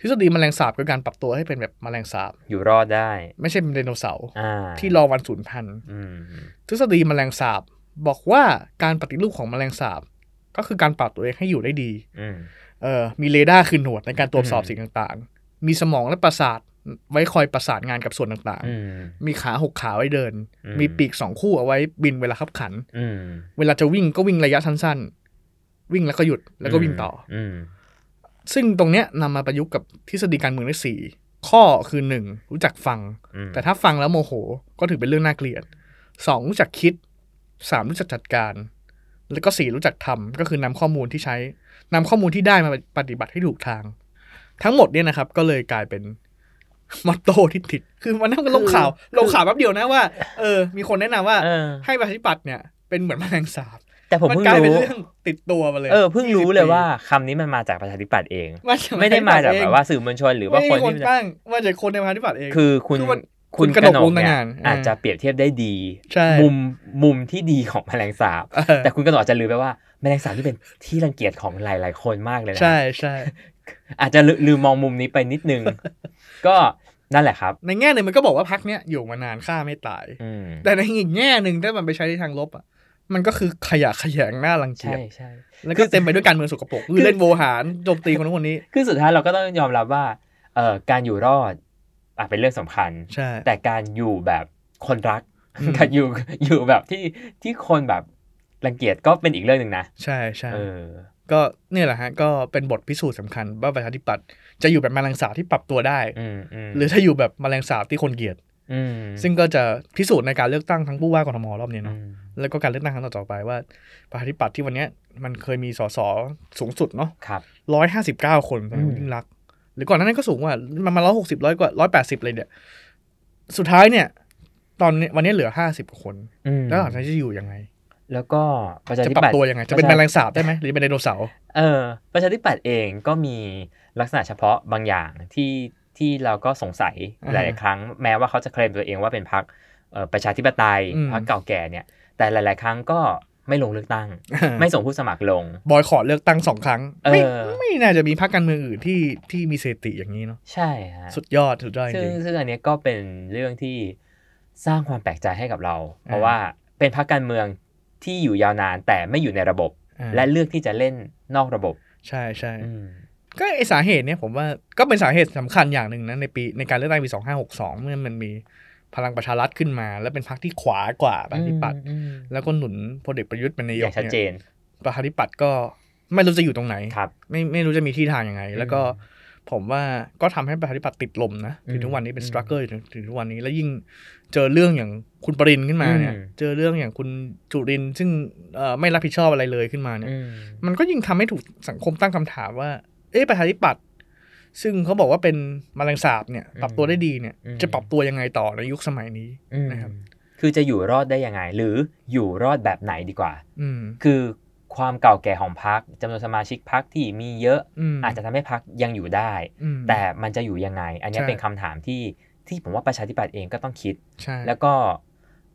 ทฤษฎีแมลงสาบคือการปรับตัวให้เป็นแบบแมลงสาบ อยู่รอดได้ ไม่ใช่เป็นไดโนเสาร์อ่าที่รอวันสูญพันธุ์อืมทฤษฎีแมลงสาบบอกว่าการปฏิรูปของแมลงสาบ ก็คือการปรับตัวเองให้อยู่ได้ดีอืมเอ่อมีเรดาร์คือหนวดในการตรวจสอบอืมสิ่งต่างๆ มีสมองและประสาทไว้คอยประสานงานกับส่วนต่างอืมๆมีขาหกขาไว้เดินอืมมีปีกสองคู่เอาไว้บินเวลาคับขันอืมเวลาจะวิ่งก็วิ่งระยะสั้นๆ วิ่งแล้วก็หยุดแล้วก็วิ่งต่อออืมซึ่งตรงเนี้ยนำมาประยุกต์กับทฤษฎีการเมืองได้สี่ข้อคือหนึ่งรู้จักฟังอืมแต่ถ้าฟังแล้วโมโหก็ถือเป็นเรื่องน่าเกลียดสองรู้จักคิดสามรู้จักจัดการ แล้วก็สี่รู้จักทำก็คือนำข้อมูลที่ใช้นำข้อมูลที่ได้มาปฏิบัติให้ถูกทาง ทั้งหมดเนี่ยนะครับ ก็เลยกลายเป็นมอตโต้ที่ติด คือมันนั่งลงข่าว ลงข่าวแป๊บเดียวนะว่า เออ มีคนแนะนำว่าเออให้ประชาธิปัตย์เนี่ย เป็นเหมือนแมลงสาบ แต่ผมมันเพิ่งกลายเป็นรู้เรื่องติดตัวมาเลยเออเพิ่งรู้เลย20ว่าคำนี้มันมาจากประชาธิปัตย์เองมาจากไม่ได้มาจากประชแบธิบปัตย์ว่าสื่อมวลชนหรือเองว่าไม่คนมีคนที่ตั้งมาจากคนในประชาธิปัตย์เองคือคุณคือมันคุณคุณกกนนกกวงศ์เนี่ยต่างงานอาจอ่าจะเปรียบเทียบได้ดีใช่มุมมุมที่ดีของแมลงสาบเออแต่คุณกนกอาจจะลืมไปว่าแมลงสาบที่เป็นที่รังเกียจของหลาย ๆ คนมากเลยนะใช่ใช่อาจจะลืลืมมองมุมนี้ไปนิดนึง ก็นั่นแหละครับ ในแง่หนึ่งมันก็บอกว่าพักเนี้ยอยู่มานานฆ่าไม่ตายอืมแต่ในอีกแง่หนึ่งถ้ามันไปใช้ในทางลบอะ มันก็คือขยะแขยงหน้ารังเกีใช่ยจใช่แล้วก็เต็มไปด้วยการเมืองสกปรกคือเล่นโวหารโจมตีคนนู้นคนนี้ คือสุดท้ายเราก็ต้องยอมรับว่าเอ่อการอยู่รอดอะเป็นเรื่องสำคัญใช่แต่การอยู่แบบคนรักอืมการอยู่อยู่แบบที่ที่คนแบบรังเกียจก็เป็นอีกเรื่องหนึ่งนะ ใช่ใช่เออก็เนี่ยแหละฮะก็เป็นบทพิสูจน์สำคัญว่าประชาธิปัตย์จะอยู่แบบแมลงสาบที่ปรับตัวได้อืมอืมหรือถ้าอยู่แบบแมลงสาบที่คนเกลียดอืม ซึ่งก็จะพิสูจน์ในการเลือกตั้งทั้งผู้ว่ากทมรอบนี้อืเนาะมแล้วก็การเลือกตั้งครั้งต่อๆไปว่าประชาธิปัตย์ที่วันเนี้ยมันเคยมีสสสูงสุดเนาะครับร้อยห้าสิบเก้าคนตอนนี้อืมยิ่งรักษณ์หรือก่อนหนานั้นก็สูงกว่ามันมาร้อยหกสิบร้อยกว่าร้อยแปดสิบเลยเนี่ยสุดท้ายเนี่ย ตอนนี้วันนี้เหลือห้าสิบคนอืมแล้วหลังจากนี้จะอยู่ยังไง แล้วก็ประชาจะธิปรับปัตย์ตัวยังไง จะเป็นแมลงสาบได้ไหมหรือเป็นไดโนเสาร์เออ ประชาธิปัตย์เองก็มีลักษณะเฉพาะบางอย่างที่ ที่เราก็สงสัยหลาย ๆ ครั้ง แม้ว่าเขาจะเคลมตัวเองว่าเป็นพรรคเอ่อประชาธิปไตยพรรคเก่าแก่เนี่ยแต่หลาย ๆ ครั้งก็ไม่ลงเลือกตั้ง ไม่ส่งผู้สมัครลง บอยขอเลือกตั้งสองครั้งไม่เออไม่น่าจะมีพรรคการเมืองอื่นที่ที่มีสถิติอย่างนี้เนาะใช่ฮะสุดยอดสุดยอดจซึ่งริงซึ่งอันเนี้ยก็เป็นเรื่องที่สร้างความแปลกใจให้กับเรา เพราะอ่าว่าเป็นพรรคการเมืองที่อยู่ยาวนานแต่ไม่อยู่ในระบบอ่าและเลือกที่จะเล่นนอกระบบ ใช่ใช่อืม ก็ไอสาเหตุเนี่ยผมว่าก็เป็นสาเหตุสำคัญอย่างหนึ่งนะในปีในการเลือกตั้งปีสองห้าหกสองเมื่อมันมีพลังประชารัฐขึ้นมา แล้วเป็นพรรคที่ขวากว่าประชาธิปัตย์อืมแล้วก็หนุนพลเอกประยุทธ์เป็นนายอกย่างชัดเจเนี่ยนประชาธิปัตย์ก็ไม่รู้จะอยู่ตรงไหนครับไม่ไม่รู้จะมีที่ทางยังไง แล้วก็ผมว่าก็ทำให้ประชาธิปัตย์ติดลมนะอืมถึงทุกวันนี้เป็นอืมสตรัคเกอร์ถึงถึงทุกวันนี้แล้วยิ่งเจอเรื่องอย่างคุณปรินทร์ขึ้นมาเนี่ยอืมเจอเรื่องอย่างคุณจุรินทร์ซึ่งเอ่อไม่รับผิดชอบอะไรเลยขึ้นมาเนี่ยอืมมันก็ยิ่งทำให้ถูกสังคมตั้งคำถามว่า เอ๊ะประชาธิปัตย์ซึ่งเขาบอกว่าเป็นมแมลงสาบเนี่ยอืมปรับตัวได้ดีเนี่ยอืมจะปรับตัวยังไงต่อในยุคสมัยนี้อืมนะครับ คือจะอยู่รอดได้ยังไง หรืออยู่รอดแบบไหนดีกว่า อืมคือความเก่าแก่ของพรรคจำนวนสมาชิกพรรคที่มีเยอะอืมอาจจะทำให้พรรคยังอยู่ได้อืมแต่มันจะอยู่ยังไง อันเนี้ยใช่เป็นคำถามที่ที่ผมว่าประชาธิปัตย์เองก็ต้องคิดใช่แล้วก็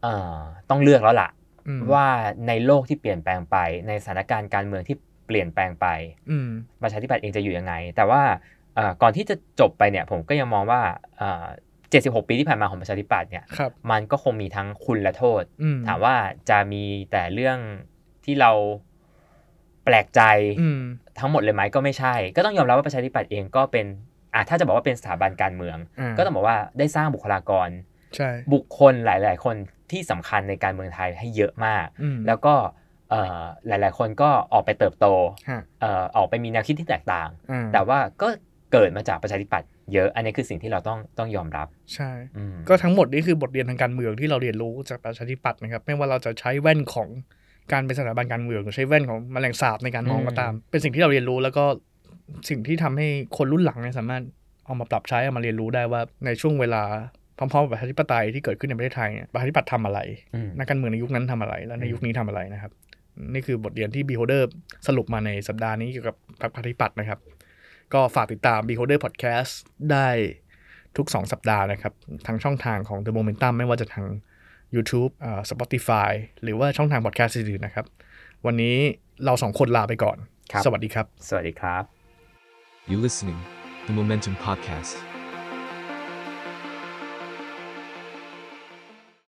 เอ่อต้องเลือกแล้วล่ะอืมว่าในโลกที่เปลี่ยนแปลงไปในสถานการณ์การเมืองที่ เปลี่ยนแปลงไปอืมประชาธิปัตย์เองจะอยู่ยังไง แต่ว่าเอ่อก่อนที่จะจบไปเนี่ยผมก็ยังมองว่าเอ่อ76 ปีที่ผ่านมาของประชาธิปัตย์เนี่ยครับมันก็คงมีทั้งคุณและโทษอืมถามว่าจะมีแต่เรื่องที่เราแปลกใจอืมทั้งหมดเลยไหมก็ไม่ใช่ ก็ต้องยอมรับว่าประชาธิปัตย์เองก็เป็นอะถ้าจะบอกว่าเป็นสถาบันการเมืองอ่าก็ต้องบอกว่าได้สร้างบุคลากรใช่บุคคลหลาย ๆ คนที่สำคัญในการเมืองไทยให้เยอะมากอืมแล้วก็เอ่อ หลาย ๆ คนก็ออกไปเติบโตฮะเอ่อออกไปมีแนวคิดที่แตกต่างอ่าแต่ว่าก็เกิดมาจากประชาธิปัตย์เยอะ อันนี้คือสิ่งที่เราต้องต้องยอมรับ ใช่อืมก็ทั้งหมดนี่คือบทเรียนทางการเมืองที่เราเรียนรู้จากประชาธิปัตย์นะครับ ไม่ว่าเราจะใช้แว่นของการเป็นสถาบันการเมืองหรือใช้แว่นของแมลงสาบในการมองก็ตาม เป็นสิ่งที่เราเรียนรู้แล้วก็สิ่งที่ทำให้คนรุ่นหลังเนี่ยสามารถเอามาปรับใช้เอามาเรียนรู้ได้ว่าในช่วงเวลาพร้อมๆกับประชาธิปไตยที่เกิดขึ้นในประเทศไทยเนี่ยประชาธิปัตย์ทำอะไรอืมนักการเมืองในยุคนั้นทำอะไร และในอืมยุคนี้ทำอะไรนะครับ นี่คือบทเรียนที่ Beholder สรุปมาในสัปดาห์นี้เกี่ยวกับพรรคประชาธิปัตย์นะครับ ก็ฝากติดตาม Beholder Podcast ได้ทุก 2 สัปดาห์นะครับทางช่องทางของ The Momentum ไม่ว่าจะทาง YouTube อ่า Spotify หรือว่าช่องทาง podcast อื่นๆนะครับ วันนี้เราสองคนลาไปก่อน ครับ สวัสดีครับ สวัสดีครับ You listening, the Momentum Podcast.